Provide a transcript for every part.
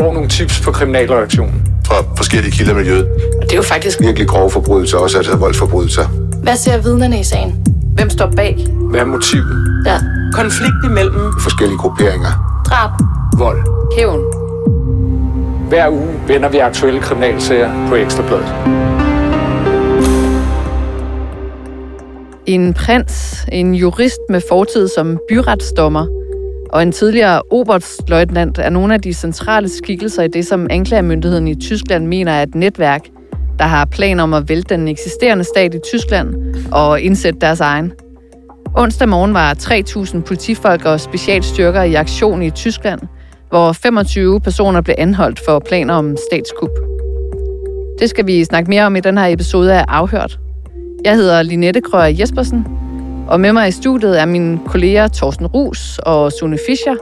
får nogle tips på kriminalreaktionen. Fra forskellige kilder i miljøet. Og det er jo faktisk Virkelig grove forbrydelser, også altså voldsforbrydelser. Hvad ser vidnerne i sagen? Hvem står bag? Hvad er motivet? Ja. Konflikt imellem Forskellige grupperinger. Drab. Vold. Hævn. Hver uge vender vi aktuelle kriminalsager på Ekstrabladet. En prins, en jurist med fortid som byretsdommer og en tidligere oberstløjtnant er nogle af de centrale skikkelser i det, som anklagemyndigheden i Tyskland mener er et netværk, der har planer om at vælte den eksisterende stat i Tyskland og indsætte deres egen. Onsdag morgen var 3.000 politifolk og specialstyrker i aktion i Tyskland, hvor 25 personer blev anholdt for planer om statskup. Det skal vi snakke mere om i den her episode af Afhørt. Jeg hedder Linette Krøger Jespersen, og med mig i studiet er mine kolleger Thorsten Rus og Sune Fischer,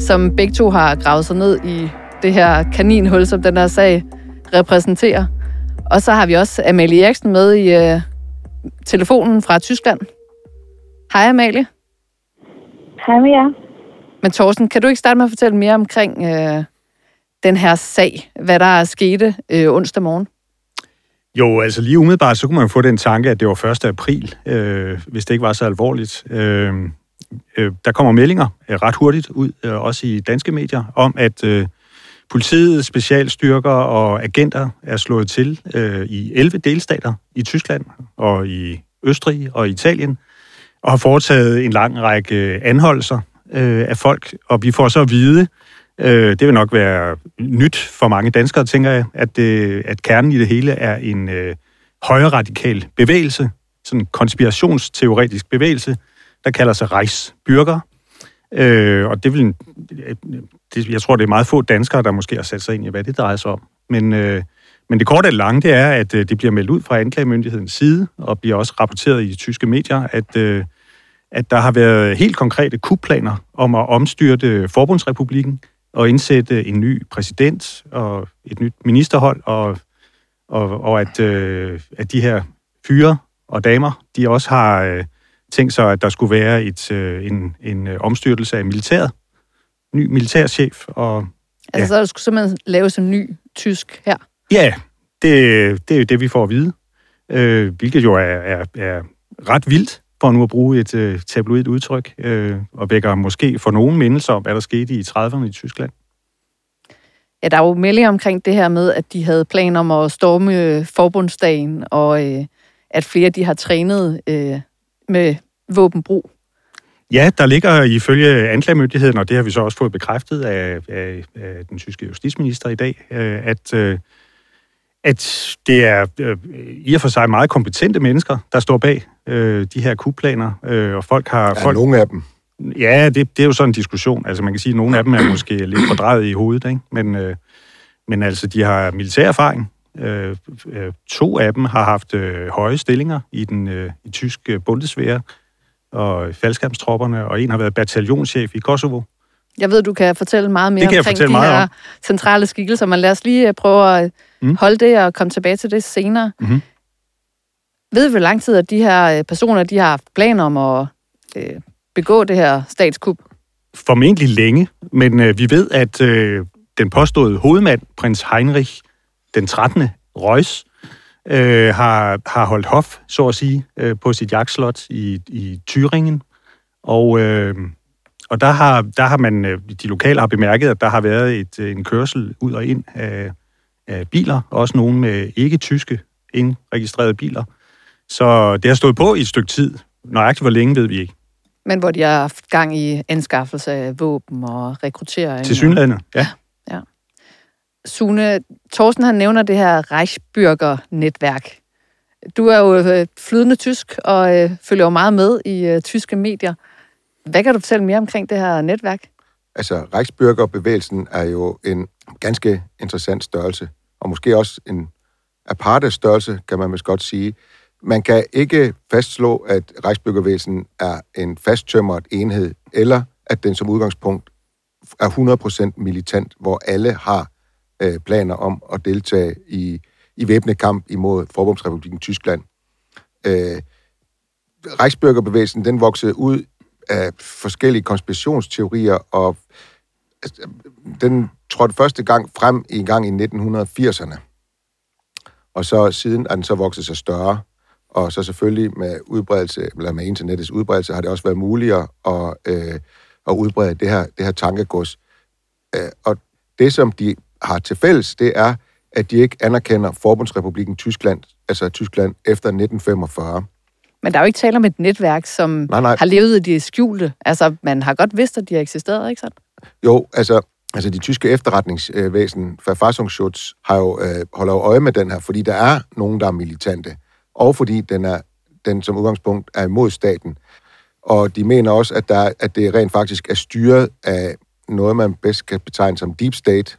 som begge to har gravet sig ned i det her kaninhul, som den her sag repræsenterer. Og så har vi også Amalie Eriksen med i øh, telefonen fra Tyskland. Hej Amalie. Hej med jer. Men Thorsten, kan du ikke starte med at fortælle mere omkring øh, den her sag, hvad der skete øh, onsdag morgen? Jo, altså lige umiddelbart, så kunne man få den tanke, at det var 1. april, øh, hvis det ikke var så alvorligt. Øh, øh, der kommer meldinger øh, ret hurtigt ud, øh, også i danske medier, om at øh, politiet, specialstyrker og agenter er slået til øh, i 11 delstater i Tyskland og i Østrig og Italien, og har foretaget en lang række anholdelser øh, af folk, og vi får så at vide, Øh, Øh, det vil nok være nyt for mange danskere, tænker jeg, at, øh, at kernen i det hele er en øh, højre radikal bevægelse, sådan en konspirationsteoretisk bevægelse, der kalder sig Reichsbürger. Øh, og det vil, det, jeg tror, det er meget få danskere, der måske har sat sig ind i, hvad det drejer sig om. Men, øh, men det korte og lange, det er, at øh, det bliver meldt ud fra anklagemyndighedens side, og bliver også rapporteret i tyske medier, at, øh, at der har været helt konkrete kupplaner om at omstyrte Forbundsrepublikken, og indsætte en ny præsident og et nyt ministerhold, og, og, og at, øh, at de her fyre og damer, de også har øh, tænkt sig, at der skulle være et, øh, en, en øh, omstyrtelse af militæret. Ny militærchef. Og, ja. Altså, så der skulle simpelthen laves en ny tysk her? Ja, det, det er jo det, vi får at vide. Øh, hvilket jo er, er, er ret vildt, for nu at bruge et øh, tabloid udtryk, øh, og vækker måske for nogen mindelser om, hvad der skete i 30'erne i Tyskland. Ja, der er jo meldinger omkring det her med, at de havde planer om at storme forbundsdagen, og øh, at flere de har trænet øh, med våbenbrug. Ja, der ligger ifølge anklagemyndigheden, og det har vi så også fået bekræftet af, af, af den tyske justitsminister i dag, øh, at, øh, at det er øh, i og for sig meget kompetente mennesker, der står bag øh, de her kupplaner, øh, og folk har... Ja, folk, nogle af dem. Ja, det, det er jo sådan en diskussion. Altså man kan sige, at nogle af dem er måske lidt fordrejet i hovedet, ikke? Men, øh, men altså, de har militær erfaring. Øh, øh, to af dem har haft øh, høje stillinger i den øh, i tyske bundesvære og faldskabstropperne, og en har været bataljonschef i Kosovo. Jeg ved, du kan fortælle meget mere det omkring de her om. centrale skikkelser, men lad os lige prøve at mm. holde det og komme tilbage til det senere. Mm-hmm. Ved vi, hvor lang tid at de her øh, personer de har haft planer om at øh, begå det her statskup? Formentlig længe, men øh, vi ved, at øh, den påståede hovedmand, prins Heinrich den 13. Reuss, øh, har, har holdt hof, så at sige, øh, på sit jagtslot i, i Thüringen. Og, øh, og der, har, der har man, øh, de lokale har bemærket, at der har været et, øh, en kørsel ud og ind af, af biler, også nogle med ikke-tyske indregistrerede biler. Så det har stået på i et stykke tid. Nøjagtigt hvor længe ved vi ikke. Men hvor de har haft gang i anskaffelse af våben og rekruttering. Til synlandet, ja. ja. Sune, Thorsten han nævner det her Reichsbürger-netværk. Du er jo øh, flydende tysk og øh, følger jo meget med i øh, tyske medier. Hvad kan du fortælle mere omkring det her netværk? Altså, Reichsbürger-bevægelsen er jo en ganske interessant størrelse, og måske også en aparte størrelse, kan man vist godt sige. Man kan ikke fastslå, at rejsbyggervæsen er en fasttømret enhed, eller at den som udgangspunkt er 100% militant, hvor alle har øh, planer om at deltage i, i væbnet kamp imod Forbundsrepubliken Tyskland. Øh, Reichsbürgerbevægelsen, den voksede ud af forskellige konspirationsteorier, og altså, den trådte første gang frem i gang i 1980'erne. Og så siden er den så vokset sig større. Og så selvfølgelig med udbredelse, eller med internettets udbredelse, har det også været muligt at, øh, at udbrede det her, det her tankegods. Øh, og det, som de har til fælles, det er, at de ikke anerkender Forbundsrepubliken Tyskland, altså Tyskland efter 1945. Men der er jo ikke tale om et netværk, som Nej, nej. har levet i det skjulte. Altså, man har godt vidst, at de har eksisteret, ikke sandt? Jo, altså, altså de tyske efterretningsvæsen, Verfassungsschutz, har jo, øh, holder jo øje med den her, fordi der er nogen, der er militante, og fordi den, er, den som udgangspunkt er imod staten. Og de mener også, at, der, at det rent faktisk er styret af noget, man bedst kan betegne som deep state,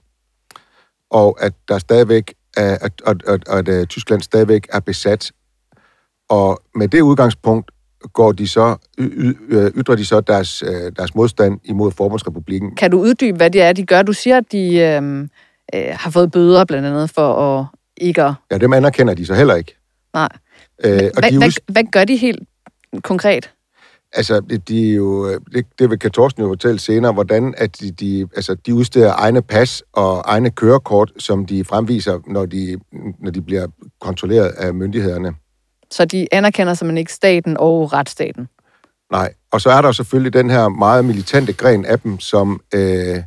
og at der stadigvæk er, at, at, at, at, at Tyskland stadigvæk er besat. Og med det udgangspunkt går de så, øh, ytrer de så deres, øh, deres modstand imod Forbundsrepublikken. Kan du uddybe, hvad det er, de gør? Du siger, at de øh, øh, har fået bøder blandt andet for at ikke at... Ja, dem anerkender de så heller ikke. Nej. Øh, og Hvad, de, hvad, hvad gør de helt konkret? altså, de, er jo, øh, det, det vil kan Torsten jo fortælle senere, hvordan at de, de, altså, de udsteder egne pas og egne kørekort, som de fremviser, når de, når de bliver kontrolleret af myndighederne. Så de anerkender simpelthen ikke staten og retsstaten. Nej, og så er der selvfølgelig den her meget militante gren af dem, som, øh,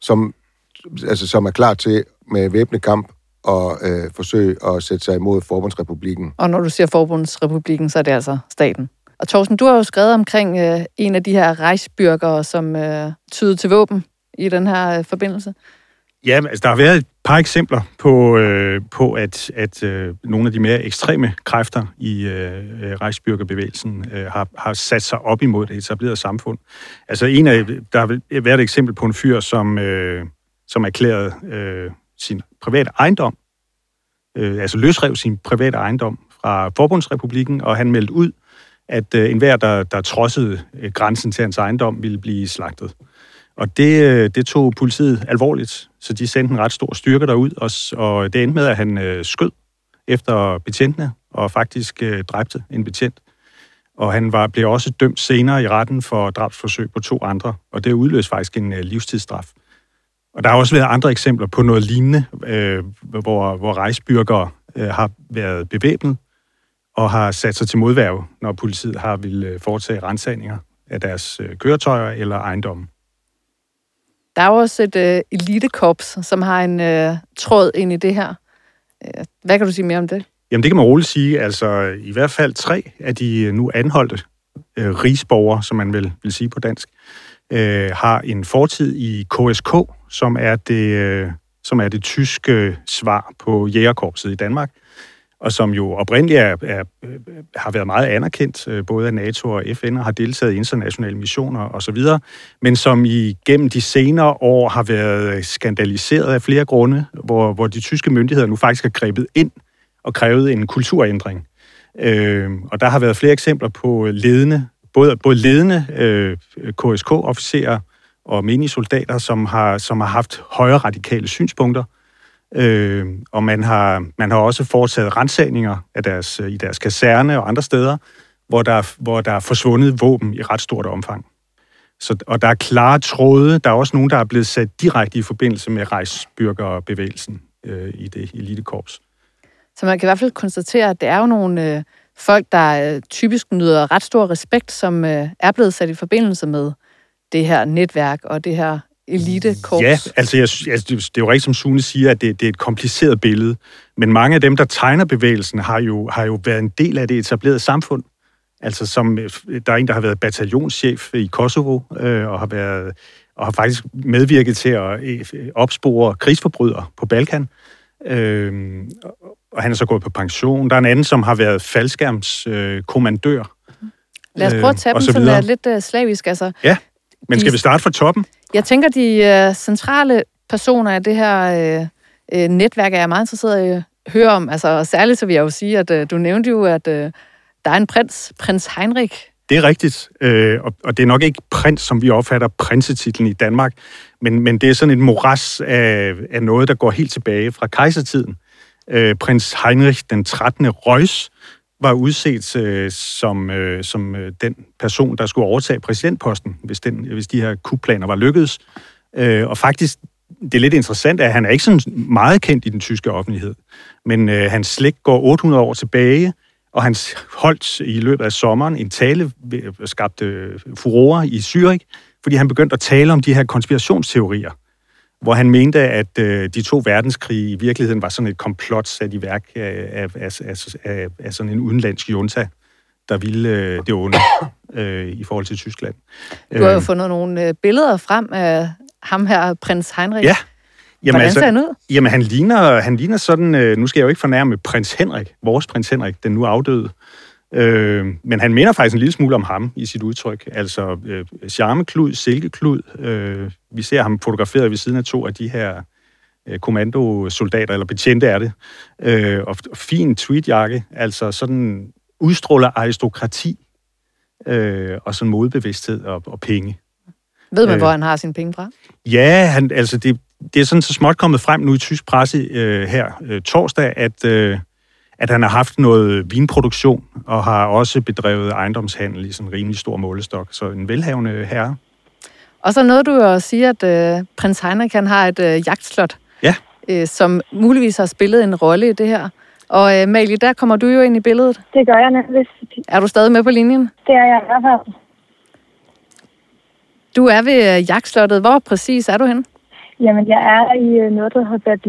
som, altså, som er klar til med væbnet og øh, forsøge at sætte sig imod Forbundsrepublikken. Og når du siger Forbundsrepublikken, så er det altså staten. Og Thorsten, du har jo skrevet omkring øh, en af de her rejsbyrgere, som øh, tyder til våben i den her øh, forbindelse. Ja, men, altså, der har været et par eksempler på, øh, på at, at øh, nogle af de mere ekstreme kræfter i øh, Reichsbürgerbevægelsen øh, har, har sat sig op imod det etablerede samfund. Altså en af, der har været et eksempel på en fyr, som, øh, som erklærede øh, sin privat ejendom, øh, altså løsrev sin private ejendom fra Forbundsrepublikken, og han meldte ud, at øh, enhver, der, der trodsede øh, grænsen til hans ejendom, ville blive slagtet. Og det, øh, det tog politiet alvorligt, så de sendte en ret stor styrke derud, og, og det endte med, at han øh, skød efter betjentene, og faktisk øh, dræbte en betjent. Og han var, blev også dømt senere i retten for drabsforsøg på to andre, og det udløste faktisk en øh, livstidsstraf. Og der har også været andre eksempler på noget lignende, øh, hvor, hvor rejsbyrgere øh, har været bevæbnet og har sat sig til modværge, når politiet har ville øh, foretage rensagninger af deres øh, køretøjer eller ejendomme. Der er jo også et øh, elitekorps, som har en øh, tråd ind i det her. Øh, Hvad kan du sige mere om det? Jamen, det kan man roligt sige. Altså, i hvert fald tre af de nu anholdte øh, rigsborgere, som man vil, vil sige på dansk, øh, Øh, har en fortid i KSK, som er det, øh, som er det tyske øh, svar på jægerkorpset i Danmark, og som jo oprindeligt er, er, øh, har været meget anerkendt, øh, både af NATO og FN, og har deltaget i internationale missioner osv., men som igennem de senere år har været skandaliseret af flere grunde, hvor, hvor de tyske myndigheder nu faktisk har grebet ind og krævet en kulturændring. Øh, og der har været flere eksempler på ledende, både, både ledende øh, KSK-officerer og menige soldater, som har, som har haft højere radikale synspunkter. Øh, og man har, man har også foretaget rensagninger af deres, i deres kaserne og andre steder, hvor der, hvor der er forsvundet våben i ret stort omfang. Så, og der er klare tråde. Der er også nogen, der er blevet sat direkte i forbindelse med rejsbyrgerbevægelsen øh, i det elitekorps. Så man kan i hvert fald konstatere, at det er jo nogle øh, folk, der øh, typisk nyder ret stor respekt, som øh, er blevet sat i forbindelse med det her netværk og det her elitekorps. Ja, altså jeg, altså, det det er jo rigtigt, som Sune siger, at det, det er et kompliceret billede. Men mange af dem, der tegner bevægelsen, har jo, har jo været en del af det etablerede samfund. Altså som, øh, der er en, der har været bataljonschef i Kosovo, øh, og har været og har faktisk medvirket til at øh, opspore krigsforbrydere på Balkan. Øh, og han er så gået på pension. Der er en anden, som har været faldskærmskommandør. Øh, kommandør. Lad os prøve at tage Øh, dem videre. uh, lidt uh, slavisk. Altså, Ja, men De- skal vi starte fra toppen? jeg tænker, de uh, centrale personer af det her uh, uh, netværk er jeg meget interesseret i at høre om. Altså, særligt så vil jeg jo sige, at uh, du nævnte jo, at uh, der er en prins, prins Heinrich. Det er rigtigt, øh, og, og det er nok ikke prins, som vi opfatter prinsetitlen i Danmark, men, men det er sådan et moras af, af noget, der går helt tilbage fra kejsertiden. Øh, prins Heinrich den 13. Reuss var udset øh, som, øh, som øh, den person, der skulle overtage præsidentposten, hvis, den, hvis de her kupplaner var lykkedes. Øh, og faktisk det er lidt interessant, at han er ikke sådan meget kendt i den tyske offentlighed, men øh, hans slægt går 800 år tilbage, og han holdt i løbet af sommeren en tale, skabte furore i Zürich, fordi han begyndte at tale om de her konspirationsteorier, hvor han mente, at øh, de to verdenskrige i virkeligheden var sådan et komplot sat i værk af, af, af, af, af, sådan en udenlandsk junta, der ville øh, det onde øh, i forhold til Tyskland. Du har jo fundet nogle øh, billeder frem af ham her, prins Heinrich. Ja. Jamen, Hvordan ser han ud? Jamen, han ligner, han ligner sådan, øh, nu skal jeg jo ikke fornærme prins Henrik, vores prins Henrik, den nu afdøde. Øh, men han minder faktisk en lille smule om ham i sit udtryk. Altså øh, charmeklud, silkeklud. Øh, vi ser ham fotograferet ved siden af to af de her øh, kommandosoldater, eller betjente er det. Øh, og, og fin tweetjakke, altså sådan udstråler aristokrati øh, og sådan modbevidsthed og, og penge. Ved man, øh, hvor han har sine penge fra? Ja, han, altså det, det er sådan så småt kommet frem nu i tysk presse øh, her øh, torsdag, at, øh, at han har haft noget vinproduktion og har også bedrevet ejendomshandel i sådan en rimelig stor målestok. Så en velhavende herre. Og så noget du jo at sige, at øh, prins Heinrich han har et øh, jagtslot, ja. øh, som muligvis har spillet en rolle i det her. Og øh, Malie, der kommer du jo ind i billedet. Det gør jeg nemlig. Er du stadig med på linjen? Det er jeg i hvert fald. Du er ved øh, jagtslottet. Hvor præcis er du henne? Jamen, jeg er i øh, noget, der hedder Bad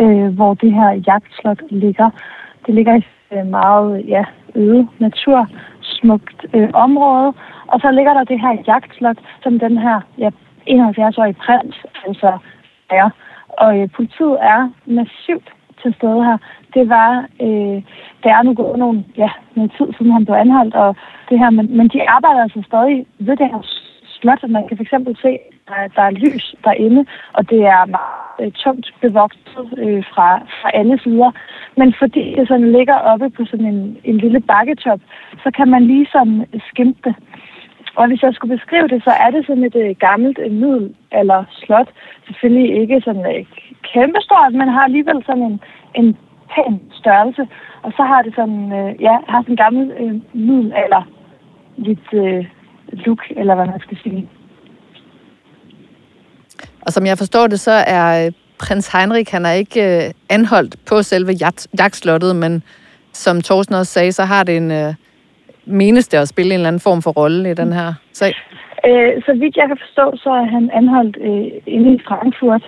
øh, hvor det her jagtslot ligger. Det ligger i øh, meget ja, øde natur, smukt øh, område. Og så ligger der det her jagtslot, som den her ja, 71-årige prins altså er. Og øh, politiet er massivt til stede her. Det var, øh, der er nu gået nogle, ja, noget tid siden han blev anholdt, og det her, men, men de arbejder altså stadig ved det her slot. Man kan fx se, at der er lys derinde, og det er meget øh, tungt bevogtet øh, fra, fra alle sider. Men fordi det sådan ligger oppe på sådan en, en lille bakketop, så kan man ligesom skimte det. Og hvis jeg skulle beskrive det, så er det sådan et øh, gammelt øh, middel eller slot. Selvfølgelig ikke sådan øh, kæmpestort, men har alligevel sådan en, en pæn størrelse. Og så har det sådan, øh, ja, har sådan en gammel øh, middel eller lidt øh, look, eller hvad man skal sige. Og som jeg forstår det, så er øh, prins Heinrich, han er ikke øh, anholdt på selve jagtslottet, men som Thorsten også sagde, så har det en, øh, menes det at spille en eller anden form for rolle i den her sag? Øh, så vidt jeg kan forstå, så er han anholdt øh, inde i Frankfurt,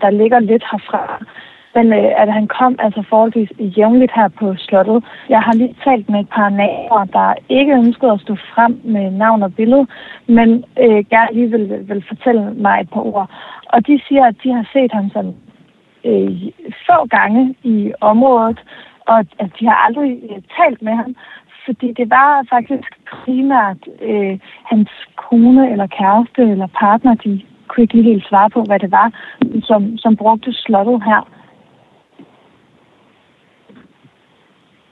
der ligger lidt herfra. Men øh, at han kom altså forholdsvis jævnligt her på slottet. Jeg har lige talt med et par naboer, der ikke ønskede at stå frem med navn og billede, men øh, gerne lige vil, vil fortælle mig et par ord. Og de siger, at de har set ham sådan øh, få gange i området, og at de har aldrig øh, talt med ham, fordi det var faktisk primært øh, hans kone eller kæreste eller partner, de kunne ikke lige helt svare på, hvad det var, som, som brugte slottet her.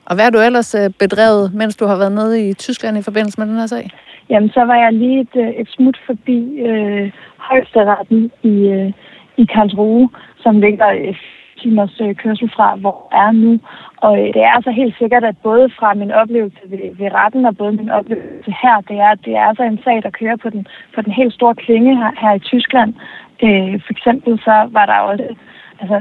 Og hvad har du ellers øh, bedrevet, mens du har været nede i Tyskland i forbindelse med den her sag? Jamen, så var jeg lige et, øh, et smut forbi øh, højesteretten i, øh, i Karlsruhe, som ligger øh, timers øh, kørsel fra, hvor jeg er nu. Og øh, det er altså helt sikkert, at både fra min oplevelse ved, ved retten og både min oplevelse her, det er, det er altså en sag, der kører på den, på den helt store klinge her, her i Tyskland. Øh, for eksempel så var der også altså,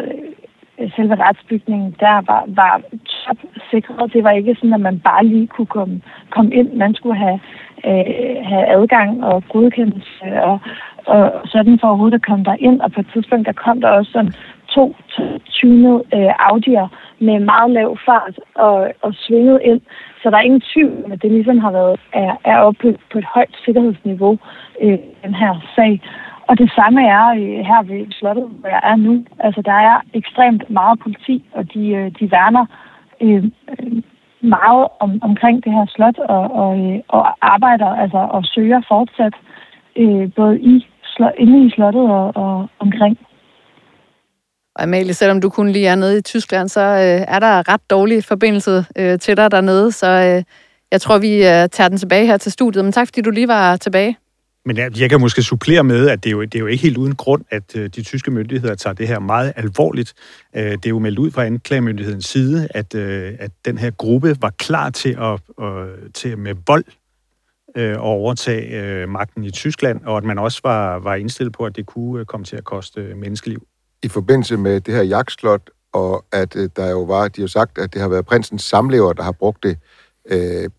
Øh, selve retsbygningen der var, var top sikret. Det var ikke sådan, at man bare lige kunne komme, komme ind. Man skulle have, øh, have adgang og godkendelse og, og sådan for overhovedet at komme der ind. Og på et tidspunkt, der kom der også sådan to tunede øh, Audi'er med meget lav fart og, og svinget ind. Så der er ingen tvivl, at det ligesom har været er, er oppe på et højt sikkerhedsniveau, øh, den her sag. Og det samme er øh, her ved slottet, hvor jeg er nu. Altså, der er ekstremt meget politi, og de, øh, de værner øh, meget om, omkring det her slot, og, og, øh, og arbejder altså, og søger fortsat øh, både i, slot, inde i slottet og, og omkring. Og Amalie, selvom du kun lige er nede i Tyskland, så øh, er der ret dårlig forbindelse øh, til dig dernede, så øh, jeg tror, vi øh, tager den tilbage her til studiet. Men tak, fordi du lige var tilbage. Men jeg, jeg kan måske supplere med, at det er, jo, det er jo ikke helt uden grund, at øh, de tyske myndigheder tager det her meget alvorligt. Øh, det er jo meldt ud fra anklagemyndighedens side, at, øh, at den her gruppe var klar til at, at til med vold at overtage magten i Tyskland, og at man også var, var indstillet på, at det kunne komme til at koste menneskeliv. I forbindelse med det her jagtslot, og at der jo var, de har sagt, at det har været prinsens samlever, der har brugt det. Øh,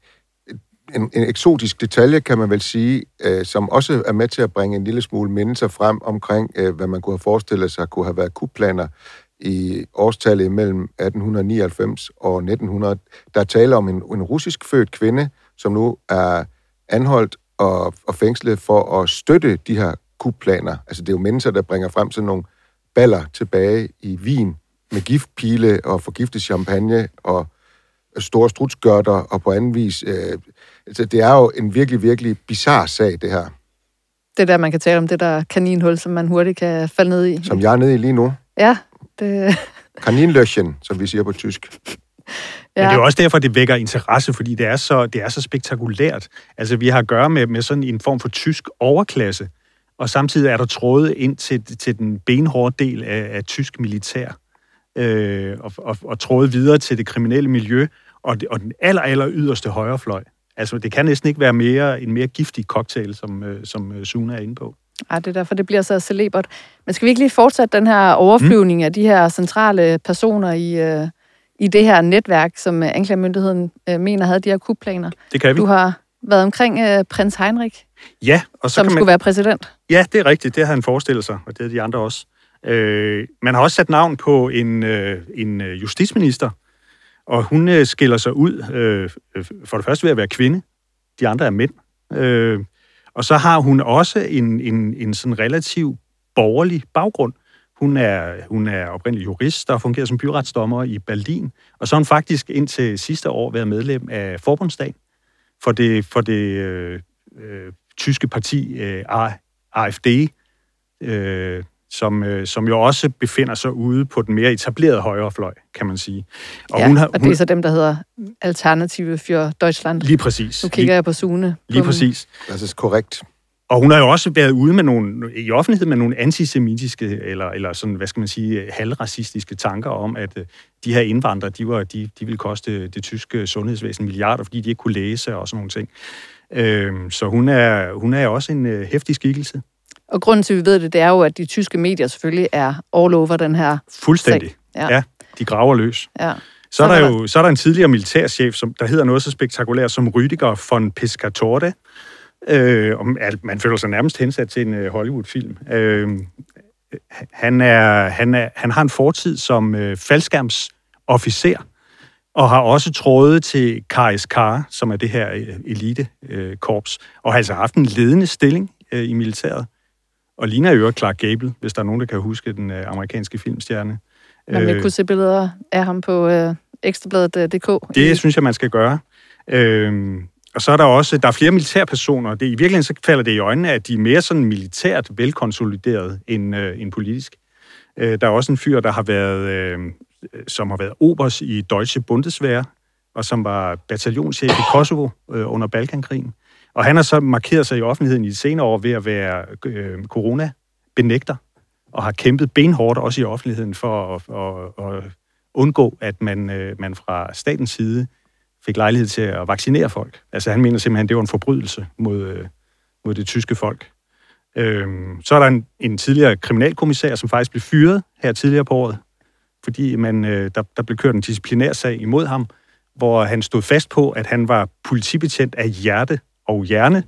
en, en eksotisk detalje, kan man vel sige, øh, som også er med til at bringe en lille smule mindelser frem omkring, øh, hvad man kunne have forestillet sig kunne have været kupplaner i årstallet mellem 1899 og 1900. Der er tale om en, en russisk født kvinde, som nu er anholdt og, og fængslet for at støtte de her kupplaner. Altså det er jo mennesker, der bringer frem sådan nogle baller tilbage i Wien med giftpile og forgiftet champagne og store strutsgørter og på anden vis. Øh, altså det er jo en virkelig, virkelig bizarre sag, det her. Det der, man kan tale om, det der kaninhul, som man hurtigt kan falde ned i. Som jeg er nede i lige nu. Ja, det... Kaninløschen, som vi siger på tysk. Ja. Men det er jo også derfor, det vækker interesse, fordi det er så, det er så spektakulært. Altså, vi har at gøre med, med sådan en form for tysk overklasse, og samtidig er der tråde ind til, til den benhårde del af, af tysk militær, øh, og, og, og tråde videre til det kriminelle miljø, og, det, og den aller, aller yderste højrefløj. Altså, det kan næsten ikke være mere en mere giftig cocktail, som, øh, som øh, Suna er inde på. Ej, det er derfor, det bliver så celebert. Men skal vi ikke lige fortsætte den her overflyvning mm. af de her centrale personer i, øh, i det her netværk, som øh, anklagemyndigheden øh, mener havde de her kupplaner? Det kan vi. Du har været omkring øh, prins Heinrich, Ja, og så som kan skulle man... være præsident. Ja, det er rigtigt. Det har han forestillet sig, og det er de andre også. Øh, man har også sat navn på en, øh, en justitsminister, og hun øh, skiller sig ud øh, øh, for det første ved at være kvinde. De andre er mænd. Øh, og så har hun også en, en, en sådan relativ borgerlig baggrund. Hun er, hun er oprindelig jurist, der har fungeret som byretsdommer i Berlin, og så har hun faktisk indtil sidste år været medlem af Forbundsdagen for det, for det øh, øh, tyske parti øh, AfD, øh, som, øh, som jo også befinder sig ude på den mere etablerede højrefløj, kan man sige. Og, ja, hun har, og det er så dem, der hedder Alternative für Deutschland. Lige præcis. Nu kigger lige, jeg på Sune. Lige præcis. Altså korrekt. Og hun har jo også været ude med nogle, i offentlighed med nogle antisemitiske, eller, eller sådan, hvad skal man sige, halvracistiske tanker om, at øh, de her indvandrere, de, var, de, de ville koste det tyske sundhedsvæsen milliarder, fordi de ikke kunne læse og sådan nogle ting. Øhm, så hun er, hun er også en øh, hæftig skikkelse. Og grunden til, at vi ved det, det er jo, at de tyske medier selvfølgelig er all over den her Fuldstændig. sag. Ja. ja, de graver løs. Ja. Så er, der jo, så er der en tidligere militærchef, som, der hedder noget så spektakulært som Rüdiger von Pescatore. Øh, og man føler sig nærmest hensat til en øh, Hollywood-film. Øh, han, er, han, er, han har en fortid som øh, faldskærmsofficer, og har også trådet til KSK, som er det her øh, elitekorps, og har altså haft en ledende stilling øh, i militæret. Og ligner jo Clark Gable, hvis der er nogen, der kan huske den øh, amerikanske filmstjerne. Man vil kunne se billeder af ham på øh, ekstrabladet.dk. Det synes jeg, man skal gøre. Øh, og så er der også, der er flere militærpersoner. Det, I virkeligheden så falder det i øjnene, at de er mere sådan militært velkonsolideret end, øh, end politisk. Øh, der er også en fyr, der har været, øh, som har været obers i Deutsche Bundeswehr, og som var bataljonschef i Kosovo øh, under Balkankrigen. Og han har så markeret sig i offentligheden i de senere år ved at være øh, corona-benægter, og har kæmpet benhårdt også i offentligheden for at, at, at undgå, at man, øh, man fra statens side fik lejlighed til at vaccinere folk. Altså han mener simpelthen, at det var en forbrydelse mod, øh, mod det tyske folk. Øhm, så er der en, en tidligere kriminalkommissær, som faktisk blev fyret her tidligere på året, fordi man, øh, der, der blev kørt en disciplinær sag imod ham, hvor han stod fast på, at han var politibetjent af hjerte og hjerne.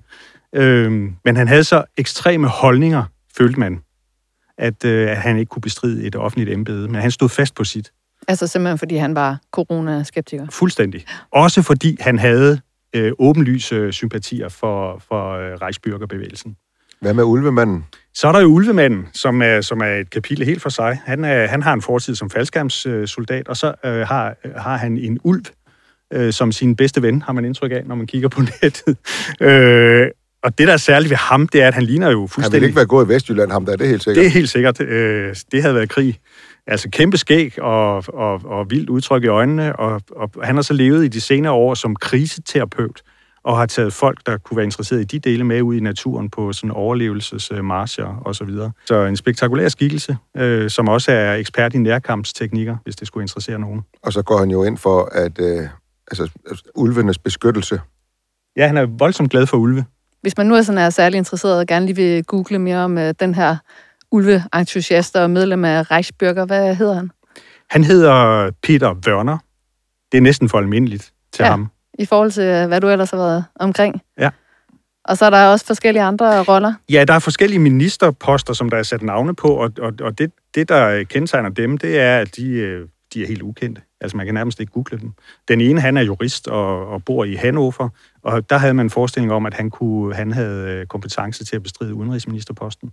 Øhm, men han havde så ekstreme holdninger, følte man, at, øh, at han ikke kunne bestride et offentligt embede. Men han stod fast på sit. Altså simpelthen, fordi han var coronaskeptiker? Fuldstændig. Også fordi han havde øh, åbenlyse sympatier for, for øh, Reichsbürgerbevægelsen. Hvad med ulvemanden? Så er der jo ulvemanden, som er, som er et kapitel helt for sig. Han, er, han har en fortid som faldskærmssoldat, og så øh, har, har han en ulv øh, som sin bedste ven, har man indtryk af, når man kigger på nettet. øh, og det, der er særligt ved ham, det er, at han ligner jo fuldstændig... Han ville ikke være gået i Vestjylland, ham der, det er helt sikkert. Det er helt sikkert. Øh, det havde været krig. Altså kæmpe skæg og, og, og vildt udtryk i øjnene, og, og han har så levet i de senere år som kriseterapeut, og har taget folk, der kunne være interesseret i de dele med ud i naturen på sådan overlevelsesmarscher og så videre. Så en spektakulær skikkelse, øh, som også er ekspert i nærkampsteknikker, hvis det skulle interessere nogen. Og så går han jo ind for, at øh, altså, ulvenes beskyttelse, Ja, han er voldsomt glad for ulve. Hvis man nu er sådan er særlig interesseret og gerne lige vil google mere om uh, den her ulveentusiast og medlem af Reichsbürger, hvad hedder han? Han hedder Peter Wörner. Det er næsten for almindeligt til Ja. ham. I forhold til, øh, hvad du ellers har været omkring. Ja. Og så er der også forskellige andre roller. Ja, der er forskellige ministerposter, som der er sat navne på, og, og, og det, det, der kendetegner dem, det er, at de, øh, de er helt ukendte. Altså, man kan nærmest ikke google dem. Den ene, han er jurist og, og bor i Hannover, og der havde man en forestilling om, at han, kunne, han havde øh, kompetence til at bestride udenrigsministerposten.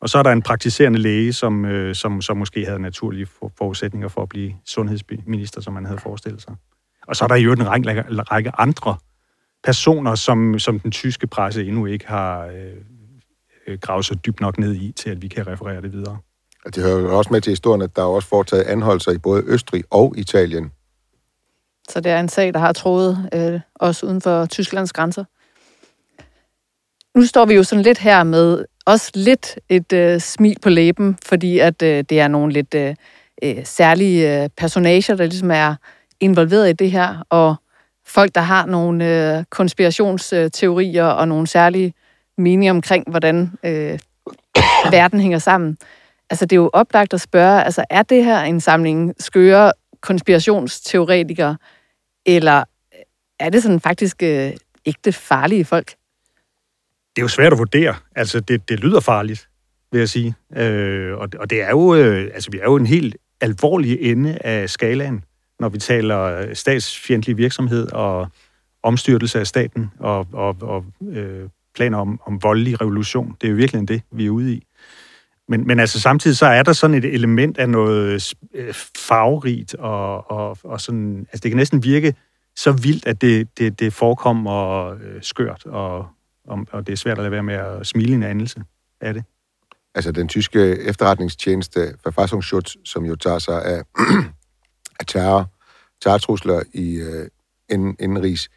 Og så er der en praktiserende læge, som, øh, som, som måske havde naturlige forudsætninger for at blive sundhedsminister, som man havde forestillet sig. Og så er der jo en række, række andre personer, som, som den tyske presse endnu ikke har øh, øh gravet så dybt nok ned i, til at vi kan referere det videre. Det hører også med til historien, at der er også foretaget anholdelser i både Østrig og Italien. Så det er en sag, der har troet øh, også uden for Tysklands grænser. Nu står vi jo sådan lidt her med også lidt et øh, smil på læben, fordi at øh, det er nogle lidt øh, øh, særlige øh, personager, der ligesom er involveret i det her, og folk, der har nogle øh, konspirationsteorier og nogle særlige meninger omkring, hvordan øh, verden hænger sammen. Altså, det er jo oplagt at spørge, altså, er det her en samling skøre konspirationsteoretikere, eller øh, er det sådan faktisk øh, ægte farlige folk? Det er jo svært at vurdere. Altså, det, det lyder farligt, vil jeg sige. Øh, og, og det er jo, øh, altså, vi er jo en helt alvorlig ende af skalaen, når vi taler øh, statsfjendtlig virksomhed og omstyrtelse af staten og, og, og øh, planer om, om voldelig revolution. Det er jo virkelig det, vi er ude i. Men, men altså samtidig så er der sådan et element af noget øh, farverigt, og, og, og sådan, altså det kan næsten virke så vildt, at det, det, det forekommer øh, skørt, og, og, og det er svært at lade være med at smile i en anelse af det. Altså den tyske efterretningstjeneste Verfassungsschutz, som jo tager sig af, af terror, terrortrusler i øh, inden, indenrigs,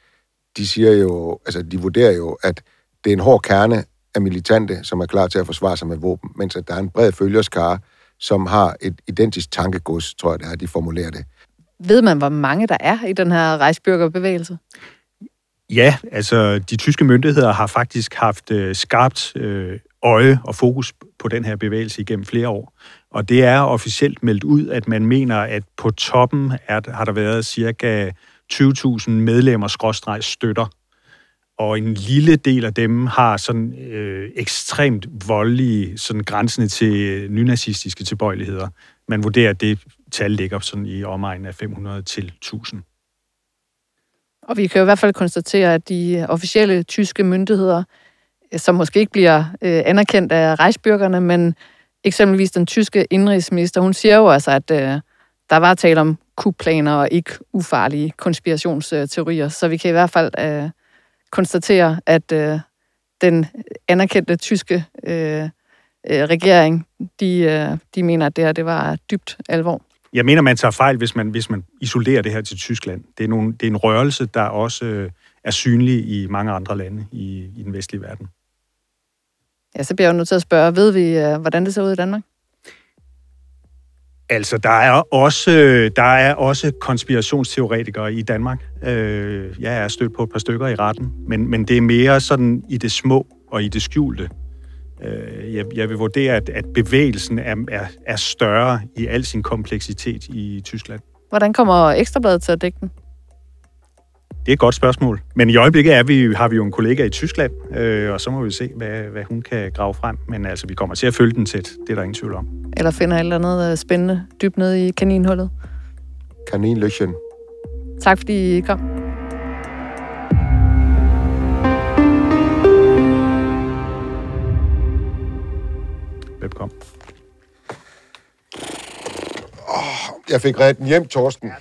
de siger jo, altså de vurderer jo, at det er en hård kerne af militante, som er klar til at forsvare sig med våben, mens at der er en bred følgerskare, som har et identisk tankegods, tror jeg det er, de formulerer det. Ved man, hvor mange der er i den her rejsbyrgerbevægelse? Ja, altså de tyske myndigheder har faktisk haft øh, skarpt øh, øje og fokus på den her bevægelse igennem flere år. Og det er officielt meldt ud, at man mener, at på toppen er, har der været cirka 20.000 medlemmer skråstreg støtter. Og en lille del af dem har sådan øh, ekstremt voldelige, sådan grænsende til øh, nynazistiske tilbøjeligheder. Man vurderer, at det tal ligger sådan i omegnen af 500 til 1000. Og vi kan jo i hvert fald konstatere, at de officielle tyske myndigheder, øh, som måske ikke bliver øh, anerkendt af rejsbyrgerne, men eksempelvis den tyske indrigsminister, hun siger jo altså, at øh, der var tale om kupplaner og ikke ufarlige konspirationsteorier. Så vi kan i hvert fald øh, konstatere, at øh, den anerkendte tyske øh, øh, regering, de, øh, de mener, at det her det var dybt alvor. Jeg mener, man tager fejl, hvis man, hvis man isolerer det her til Tyskland. Det er, nogle, det er en rørelse, der også øh, er synlig i mange andre lande i, i den vestlige verden. Ja, så bliver jeg jo nødt til at spørge, ved vi, øh, hvordan det ser ud i Danmark? Altså, der er også, der er også konspirationsteoretikere i Danmark. Øh, jeg er stødt på et par stykker i retten, men, men det er mere sådan i det små og i det skjulte. Øh, jeg, jeg vil vurdere, at, at bevægelsen er, er, er større i al sin kompleksitet i Tyskland. Hvordan kommer Ekstrabladet til at dække den? Det er et godt spørgsmål. Men i øjeblikket er vi, har vi jo en kollega i Tyskland, øh, og så må vi se, hvad, hvad hun kan grave frem. Men altså, vi kommer til at følge den tæt. Det er der ingen tvivl om. Eller finder et eller andet øh, spændende dybt nede i kaninhullet? Kaninløchen. Tak fordi I kom. Velkommen. Jeg fik reddet den hjem, Torsten.